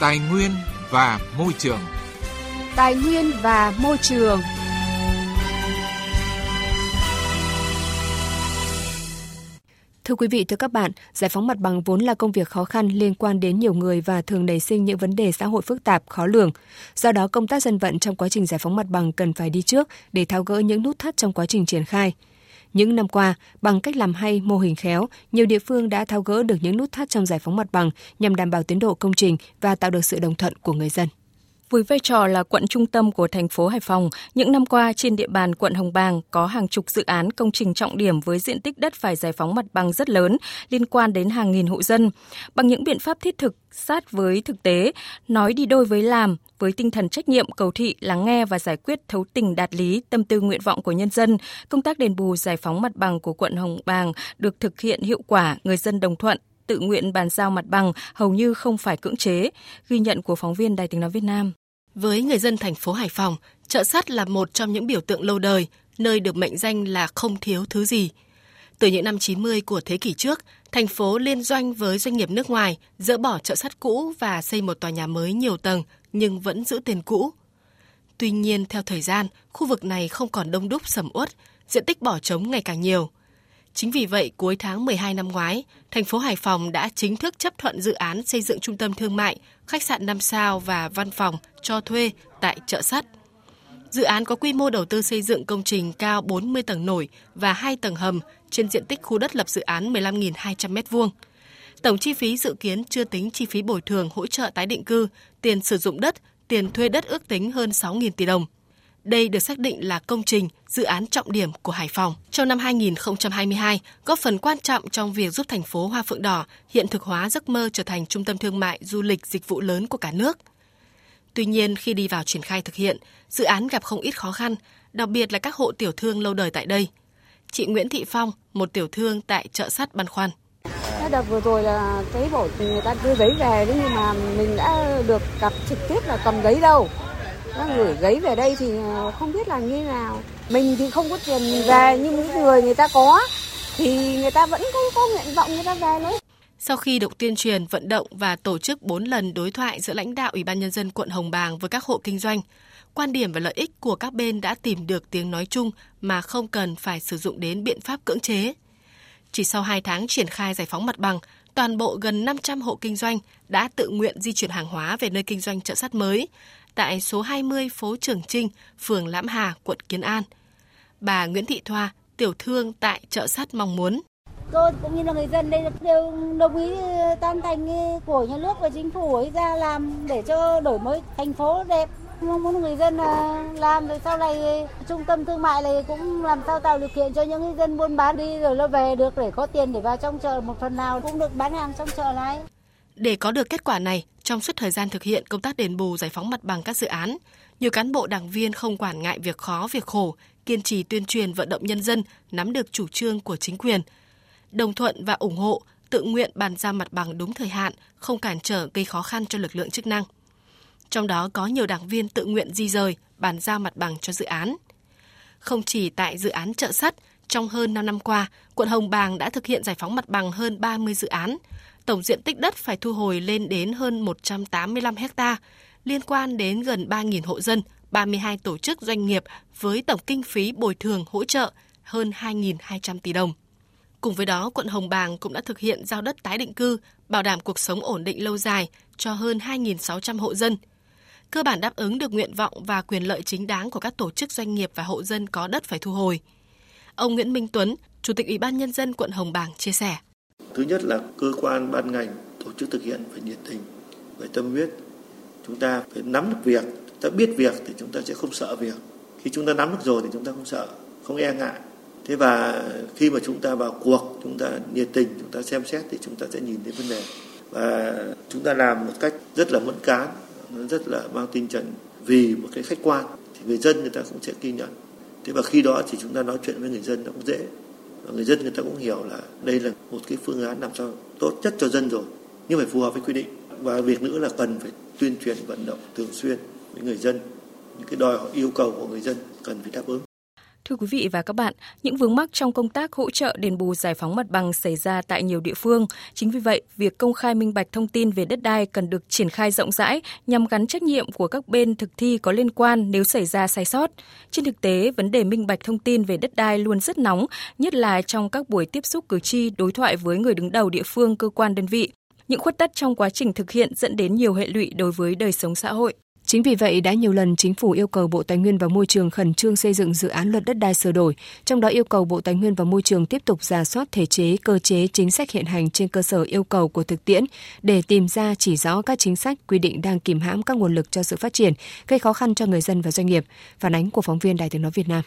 Tài nguyên và môi trường. Tài nguyên và môi trường. Thưa quý vị, thưa các bạn, giải phóng mặt bằng vốn là công việc khó khăn liên quan đến nhiều người và thường nảy sinh những vấn đề xã hội phức tạp, khó lường. Do đó, công tác dân vận trong quá trình giải phóng mặt bằng cần phải đi trước để tháo gỡ những nút thắt trong quá trình triển khai. Những năm qua, bằng cách làm hay, mô hình khéo, nhiều địa phương đã tháo gỡ được những nút thắt trong giải phóng mặt bằng nhằm đảm bảo tiến độ công trình và tạo được sự đồng thuận của người dân. Với vai trò là quận trung tâm của thành phố Hải Phòng, những năm qua trên địa bàn quận Hồng Bàng có hàng chục dự án công trình trọng điểm với diện tích đất phải giải phóng mặt bằng rất lớn liên quan đến hàng nghìn hộ dân. Bằng những biện pháp thiết thực, sát với thực tế, nói đi đôi với làm, với tinh thần trách nhiệm cầu thị lắng nghe và giải quyết thấu tình đạt lý tâm tư nguyện vọng của nhân dân, công tác đền bù giải phóng mặt bằng của quận Hồng Bàng được thực hiện hiệu quả, người dân đồng thuận, tự nguyện bàn giao mặt bằng hầu như không phải cưỡng chế, ghi nhận của phóng viên Đài tiếng nói Việt Nam. Với người dân thành phố Hải Phòng, chợ sắt là một trong những biểu tượng lâu đời, nơi được mệnh danh là không thiếu thứ gì. Từ những năm 90 của thế kỷ trước, thành phố liên doanh với doanh nghiệp nước ngoài dỡ bỏ chợ sắt cũ và xây một tòa nhà mới nhiều tầng nhưng vẫn giữ tiền cũ. Tuy nhiên, theo thời gian, khu vực này không còn đông đúc sầm uất, diện tích bỏ trống ngày càng nhiều. Chính vì vậy, cuối tháng 12 năm ngoái, thành phố Hải Phòng đã chính thức chấp thuận dự án xây dựng trung tâm thương mại, khách sạn 5 sao và văn phòng cho thuê tại chợ sắt. Dự án có quy mô đầu tư xây dựng công trình cao 40 tầng nổi và 2 tầng hầm trên diện tích khu đất lập dự án 15.200 m2. Tổng chi phí dự kiến chưa tính chi phí bồi thường hỗ trợ tái định cư, tiền sử dụng đất, tiền thuê đất ước tính hơn 6.000 tỷ đồng. Đây được xác định là công trình, dự án trọng điểm của Hải Phòng. Trong năm 2022, góp phần quan trọng trong việc giúp thành phố Hoa Phượng Đỏ hiện thực hóa giấc mơ trở thành trung tâm thương mại du lịch dịch vụ lớn của cả nước. Tuy nhiên, khi đi vào triển khai thực hiện, dự án gặp không ít khó khăn, đặc biệt là các hộ tiểu thương lâu đời tại đây. Chị Nguyễn Thị Phong, một tiểu thương tại chợ sắt băn khoăn. Đợt vừa rồi là thấy bộ người ta đưa giấy về nhưng mà mình đã được gặp trực tiếp là cầm giấy đâu gửi giấy về đây thì ờ, không biết là như nào mình thì không có tiền về nhưng những người người ta có thì người ta vẫn có, có nguyện vọng người ta về nữa. sau khi được tuyên truyền, vận động và tổ chức 4 lần đối thoại giữa lãnh đạo Ủy ban Nhân dân quận Hồng Bàng với các hộ kinh doanh, quan điểm và lợi ích của các bên đã tìm được tiếng nói chung mà không cần phải sử dụng đến biện pháp cưỡng chế. Chỉ sau 2 tháng triển khai giải phóng mặt bằng, toàn bộ gần 500 hộ kinh doanh đã tự nguyện di chuyển hàng hóa về nơi kinh doanh chợ sắt mới, tại số 20 phố Trường Trinh, phường Lãm Hà, quận Kiến An. Bà Nguyễn Thị Thoa, tiểu thương tại chợ sắt mong muốn. Tôi cũng như là người dân đây đều đồng ý ờ, tan thành ờ, của nhà nước và chính phủ ấy ra làm để cho đổi mới thành phố đẹp. Mong muốn người dân ờ, làm rồi sau này trung tâm thương mại này cũng làm sao tạo điều kiện cho những người dân buôn bán đi rồi nó về được để có tiền để vào trong chợ một phần nào cũng được bán hàng trong chợ này. Để có được kết quả này, trong suốt thời gian thực hiện công tác đền bù giải phóng mặt bằng các dự án, nhiều cán bộ đảng viên không quản ngại việc khó việc khổ, kiên trì tuyên truyền vận động nhân dân nắm được chủ trương của chính quyền, đồng thuận và ủng hộ, tự nguyện bàn giao mặt bằng đúng thời hạn, không cản trở gây khó khăn cho lực lượng chức năng. Trong đó có nhiều đảng viên tự nguyện di rời, bàn giao mặt bằng cho dự án. Không chỉ tại dự án chợ sắt, trong hơn 5 năm qua, quận Hồng Bàng đã thực hiện giải phóng mặt bằng hơn 30 dự án, tổng diện tích đất phải thu hồi lên đến hơn 185 ha liên quan đến gần 3.000 hộ dân, 32 tổ chức doanh nghiệp với tổng kinh phí bồi thường hỗ trợ hơn 2.200 tỷ đồng. Cùng với đó, quận Hồng Bàng cũng đã thực hiện giao đất tái định cư, bảo đảm cuộc sống ổn định lâu dài cho hơn 2.600 hộ dân. Cơ bản đáp ứng được nguyện vọng và quyền lợi chính đáng của các tổ chức doanh nghiệp và hộ dân có đất phải thu hồi. Ông Nguyễn Minh Tuấn, Chủ tịch Ủy ban Nhân dân quận Hồng Bàng chia sẻ. Thứ nhất là cơ quan ban ngành tổ chức thực hiện phải nhiệt tình, phải tâm huyết. Chúng ta phải nắm được việc, ta biết việc thì chúng ta sẽ không sợ việc. Khi chúng ta nắm được rồi thì chúng ta không sợ, không e ngại. Thế và khi mà chúng ta vào cuộc, chúng ta nhiệt tình, chúng ta xem xét thì chúng ta sẽ nhìn thấy vấn đề. Và chúng ta làm một cách rất là mẫn cán, rất là mang tinh thần vì một cái khách quan thì người dân người ta cũng sẽ ghi nhận. Thế và khi đó thì chúng ta nói chuyện với người dân nó cũng dễ và người dân người ta cũng hiểu là đây là một cái phương án làm sao tốt nhất cho dân rồi. Nhưng phải phù hợp với quy định. Và việc nữa là cần phải tuyên truyền, vận động thường xuyên với người dân. Những cái đòi hỏi, yêu cầu của người dân cần phải đáp ứng. Thưa quý vị và các bạn, những vướng mắc trong công tác hỗ trợ đền bù giải phóng mặt bằng xảy ra tại nhiều địa phương. Chính vì vậy, việc công khai minh bạch thông tin về đất đai cần được triển khai rộng rãi nhằm gắn trách nhiệm của các bên thực thi có liên quan nếu xảy ra sai sót. Trên thực tế, vấn đề minh bạch thông tin về đất đai luôn rất nóng, nhất là trong các buổi tiếp xúc cử tri đối thoại với người đứng đầu địa phương, cơ quan đơn vị. Những khuất tất trong quá trình thực hiện dẫn đến nhiều hệ lụy đối với đời sống xã hội. Chính vì vậy đã nhiều lần chính phủ yêu cầu Bộ Tài nguyên và Môi trường khẩn trương xây dựng dự án luật đất đai sửa đổi, trong đó yêu cầu Bộ Tài nguyên và Môi trường tiếp tục giả soát thể chế, cơ chế, chính sách hiện hành trên cơ sở yêu cầu của thực tiễn để tìm ra chỉ rõ các chính sách quy định đang kìm hãm các nguồn lực cho sự phát triển, gây khó khăn cho người dân và doanh nghiệp. Phản ánh của phóng viên Đài tiếng nói Việt Nam.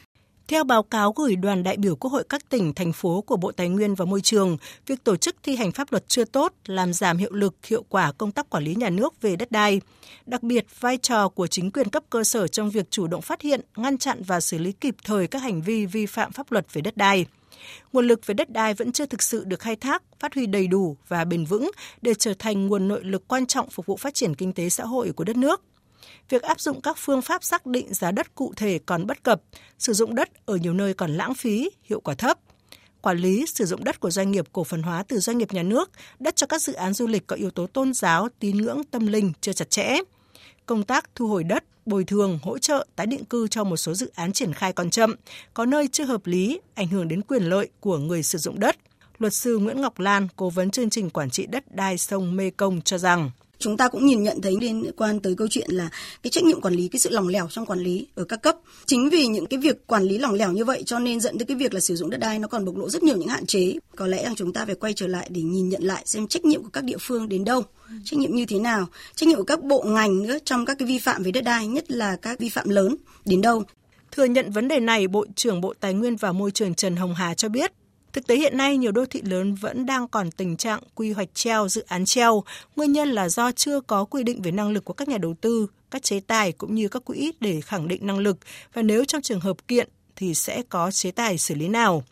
Theo báo cáo gửi đoàn đại biểu Quốc hội các tỉnh, thành phố của Bộ Tài nguyên và Môi trường, việc tổ chức thi hành pháp luật chưa tốt, làm giảm hiệu lực, hiệu quả công tác quản lý nhà nước về đất đai. Đặc biệt, vai trò của chính quyền cấp cơ sở trong việc chủ động phát hiện, ngăn chặn và xử lý kịp thời các hành vi vi phạm pháp luật về đất đai. Nguồn lực về đất đai vẫn chưa thực sự được khai thác, phát huy đầy đủ và bền vững để trở thành nguồn nội lực quan trọng phục vụ phát triển kinh tế xã hội của đất nước việc áp dụng các phương pháp xác định giá đất cụ thể còn bất cập, sử dụng đất ở nhiều nơi còn lãng phí, hiệu quả thấp. Quản lý sử dụng đất của doanh nghiệp cổ phần hóa từ doanh nghiệp nhà nước, đất cho các dự án du lịch có yếu tố tôn giáo, tín ngưỡng, tâm linh chưa chặt chẽ. Công tác thu hồi đất, bồi thường, hỗ trợ, tái định cư cho một số dự án triển khai còn chậm, có nơi chưa hợp lý, ảnh hưởng đến quyền lợi của người sử dụng đất. Luật sư Nguyễn Ngọc Lan, cố vấn chương trình quản trị đất đai sông Mê Công cho rằng chúng ta cũng nhìn nhận thấy liên quan tới câu chuyện là cái trách nhiệm quản lý cái sự lỏng lẻo trong quản lý ở các cấp. Chính vì những cái việc quản lý lỏng lẻo như vậy cho nên dẫn tới cái việc là sử dụng đất đai nó còn bộc lộ rất nhiều những hạn chế. Có lẽ là chúng ta phải quay trở lại để nhìn nhận lại xem trách nhiệm của các địa phương đến đâu trách nhiệm như thế nào trách nhiệm của các bộ ngành nữa trong các cái vi phạm về đất đai nhất là các vi phạm lớn đến đâu. Thừa nhận vấn đề này, Bộ trưởng Bộ Tài nguyên và Môi trường Trần Hồng Hà cho biết, Thực tế hiện nay, nhiều đô thị lớn vẫn đang còn tình trạng quy hoạch treo, dự án treo. Nguyên nhân là do chưa có quy định về năng lực của các nhà đầu tư, các chế tài cũng như các quỹ để khẳng định năng lực. Và nếu trong trường hợp kiện thì sẽ có chế tài xử lý nào.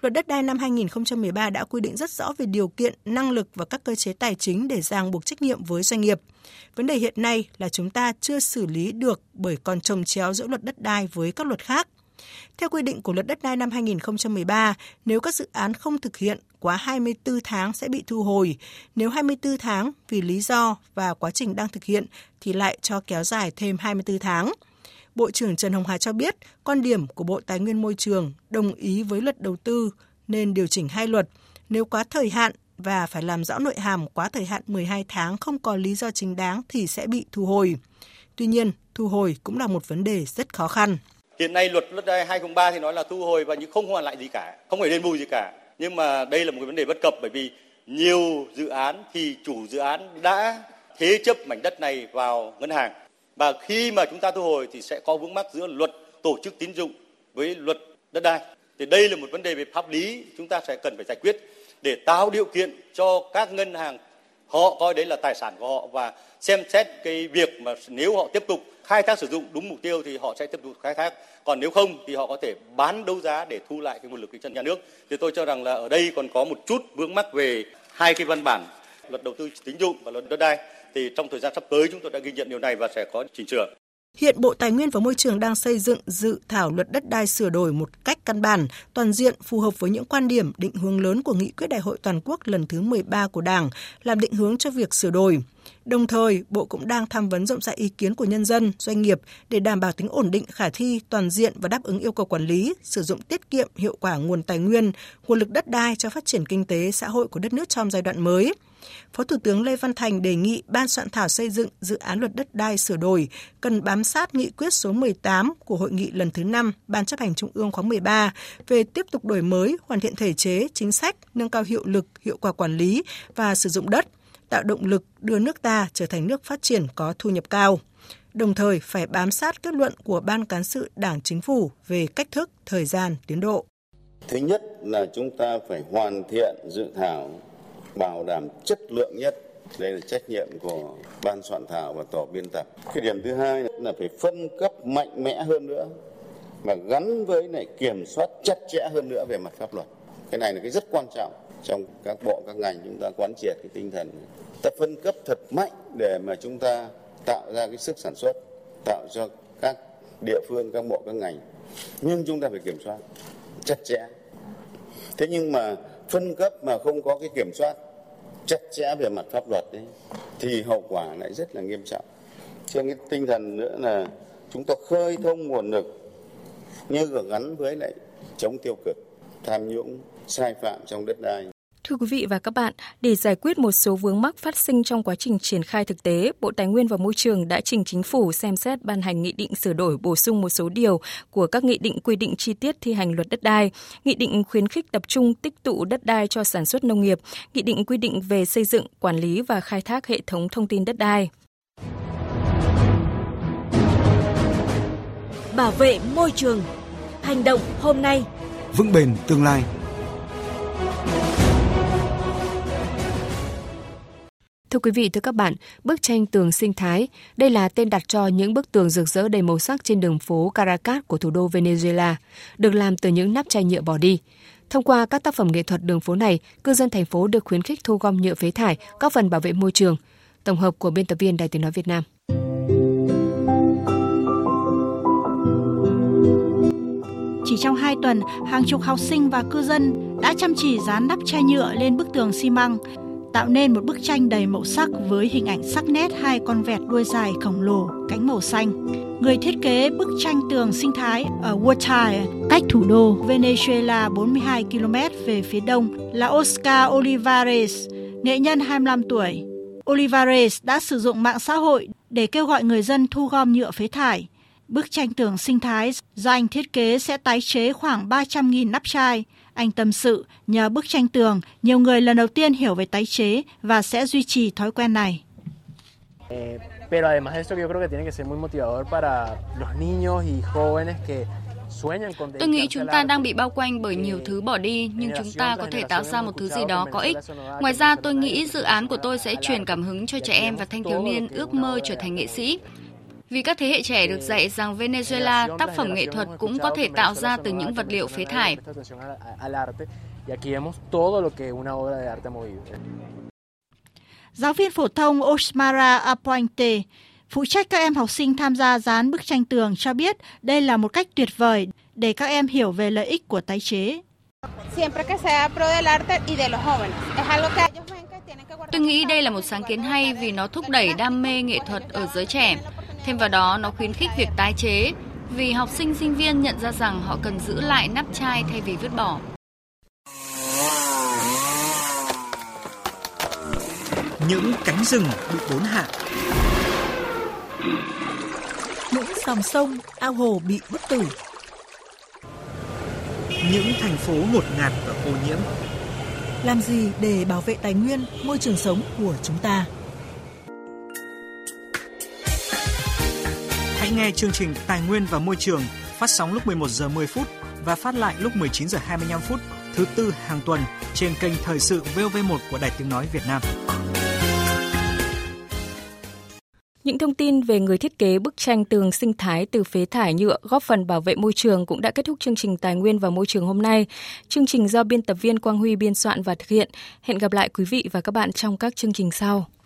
Luật đất đai năm 2013 đã quy định rất rõ về điều kiện, năng lực và các cơ chế tài chính để ràng buộc trách nhiệm với doanh nghiệp. Vấn đề hiện nay là chúng ta chưa xử lý được bởi còn trồng chéo giữa luật đất đai với các luật khác. Theo quy định của luật đất đai năm 2013, nếu các dự án không thực hiện quá 24 tháng sẽ bị thu hồi. Nếu 24 tháng vì lý do và quá trình đang thực hiện thì lại cho kéo dài thêm 24 tháng. Bộ trưởng Trần Hồng Hà cho biết, quan điểm của Bộ Tài nguyên Môi trường đồng ý với luật đầu tư nên điều chỉnh hai luật. Nếu quá thời hạn và phải làm rõ nội hàm quá thời hạn 12 tháng không có lý do chính đáng thì sẽ bị thu hồi. Tuy nhiên, thu hồi cũng là một vấn đề rất khó khăn. Hiện nay luật đất đai 2003 thì nói là thu hồi và nhưng không hoàn lại gì cả, không phải đền bù gì cả. Nhưng mà đây là một cái vấn đề bất cập bởi vì nhiều dự án thì chủ dự án đã thế chấp mảnh đất này vào ngân hàng và khi mà chúng ta thu hồi thì sẽ có vướng mắc giữa luật tổ chức tín dụng với luật đất đai. Thì đây là một vấn đề về pháp lý chúng ta sẽ cần phải giải quyết để tạo điều kiện cho các ngân hàng họ coi đấy là tài sản của họ và xem xét cái việc mà nếu họ tiếp tục khai thác sử dụng đúng mục tiêu thì họ sẽ tiếp tục khai thác. Còn nếu không thì họ có thể bán đấu giá để thu lại cái nguồn lực kinh doanh nhà nước. Thì tôi cho rằng là ở đây còn có một chút vướng mắc về hai cái văn bản luật đầu tư tín dụng và luật đất đai. Thì trong thời gian sắp tới chúng tôi đã ghi nhận điều này và sẽ có chỉnh sửa. Hiện Bộ Tài nguyên và Môi trường đang xây dựng dự thảo luật đất đai sửa đổi một cách căn bản, toàn diện phù hợp với những quan điểm, định hướng lớn của Nghị quyết Đại hội Toàn quốc lần thứ 13 của Đảng, làm định hướng cho việc sửa đổi. Đồng thời, Bộ cũng đang tham vấn rộng rãi ý kiến của nhân dân, doanh nghiệp để đảm bảo tính ổn định, khả thi, toàn diện và đáp ứng yêu cầu quản lý, sử dụng tiết kiệm hiệu quả nguồn tài nguyên, nguồn lực đất đai cho phát triển kinh tế xã hội của đất nước trong giai đoạn mới. Phó Thủ tướng Lê Văn Thành đề nghị Ban soạn thảo xây dựng dự án luật đất đai sửa đổi cần bám sát nghị quyết số 18 của Hội nghị lần thứ 5 Ban chấp hành Trung ương khóa 13 về tiếp tục đổi mới, hoàn thiện thể chế, chính sách, nâng cao hiệu lực, hiệu quả quản lý và sử dụng đất, tạo động lực đưa nước ta trở thành nước phát triển có thu nhập cao đồng thời phải bám sát kết luận của Ban Cán sự Đảng Chính phủ về cách thức, thời gian, tiến độ. Thứ nhất là chúng ta phải hoàn thiện dự thảo bảo đảm chất lượng nhất. Đây là trách nhiệm của ban soạn thảo và tổ biên tập. Cái điểm thứ hai là phải phân cấp mạnh mẽ hơn nữa và gắn với lại kiểm soát chặt chẽ hơn nữa về mặt pháp luật. Cái này là cái rất quan trọng trong các bộ, các ngành chúng ta quán triệt cái tinh thần ta phân cấp thật mạnh để mà chúng ta tạo ra cái sức sản xuất, tạo cho các địa phương, các bộ, các ngành. Nhưng chúng ta phải kiểm soát chặt chẽ. Thế nhưng mà phân cấp mà không có cái kiểm soát chặt chẽ về mặt pháp luật đấy thì hậu quả lại rất là nghiêm trọng. Trên cái tinh thần nữa là chúng ta khơi thông nguồn lực như gắn với lại chống tiêu cực, tham nhũng, sai phạm trong đất đai. Thưa quý vị và các bạn, để giải quyết một số vướng mắc phát sinh trong quá trình triển khai thực tế, Bộ Tài nguyên và Môi trường đã trình chính phủ xem xét ban hành nghị định sửa đổi bổ sung một số điều của các nghị định quy định chi tiết thi hành luật đất đai, nghị định khuyến khích tập trung tích tụ đất đai cho sản xuất nông nghiệp, nghị định quy định về xây dựng, quản lý và khai thác hệ thống thông tin đất đai. Bảo vệ môi trường. Hành động hôm nay. Vững bền tương lai. Thưa quý vị, thưa các bạn, bức tranh tường sinh thái, đây là tên đặt cho những bức tường rực rỡ đầy màu sắc trên đường phố Caracas của thủ đô Venezuela, được làm từ những nắp chai nhựa bỏ đi. Thông qua các tác phẩm nghệ thuật đường phố này, cư dân thành phố được khuyến khích thu gom nhựa phế thải, góp phần bảo vệ môi trường. Tổng hợp của biên tập viên Đài Tiếng Nói Việt Nam. Chỉ trong 2 tuần, hàng chục học sinh và cư dân đã chăm chỉ dán nắp chai nhựa lên bức tường xi măng, tạo nên một bức tranh đầy màu sắc với hình ảnh sắc nét hai con vẹt đuôi dài khổng lồ, cánh màu xanh. Người thiết kế bức tranh tường sinh thái ở Huatay, cách thủ đô Venezuela 42 km về phía đông là Oscar Olivares, nghệ nhân 25 tuổi. Olivares đã sử dụng mạng xã hội để kêu gọi người dân thu gom nhựa phế thải. Bức tranh tường sinh thái do anh thiết kế sẽ tái chế khoảng 300.000 nắp chai, anh tâm sự, nhờ bức tranh tường, nhiều người lần đầu tiên hiểu về tái chế và sẽ duy trì thói quen này. Pero además de esto yo creo que tiene que ser muy motivador para los niños y jóvenes que Tôi nghĩ chúng ta đang bị bao quanh bởi nhiều thứ bỏ đi, nhưng chúng ta có thể tạo ra một thứ gì đó có ích. Ngoài ra, tôi nghĩ dự án của tôi sẽ truyền cảm hứng cho trẻ em và thanh thiếu niên ước mơ trở thành nghệ sĩ. Vì các thế hệ trẻ được dạy rằng Venezuela tác phẩm nghệ thuật cũng có thể tạo ra từ những vật liệu phế thải. Giáo viên phổ thông Osmara Apuente, phụ trách các em học sinh tham gia dán bức tranh tường cho biết đây là một cách tuyệt vời để các em hiểu về lợi ích của tái chế. Tôi nghĩ đây là một sáng kiến hay vì nó thúc đẩy đam mê nghệ thuật ở giới trẻ. Thêm vào đó, nó khuyến khích việc tái chế vì học sinh sinh viên nhận ra rằng họ cần giữ lại nắp chai thay vì vứt bỏ. Những cánh rừng bị đốn hạ. Những dòng sông, ao hồ bị bức tử. Những thành phố ngột ngạt và ô nhiễm. Làm gì để bảo vệ tài nguyên, môi trường sống của chúng ta? Hãy nghe chương trình Tài nguyên và Môi trường phát sóng lúc 11 giờ 10 phút và phát lại lúc 19 giờ 25 phút thứ tư hàng tuần trên kênh Thời sự VOV1 của Đài Tiếng Nói Việt Nam. Những thông tin về người thiết kế bức tranh tường sinh thái từ phế thải nhựa góp phần bảo vệ môi trường cũng đã kết thúc chương trình Tài nguyên và Môi trường hôm nay. Chương trình do biên tập viên Quang Huy biên soạn và thực hiện. Hẹn gặp lại quý vị và các bạn trong các chương trình sau.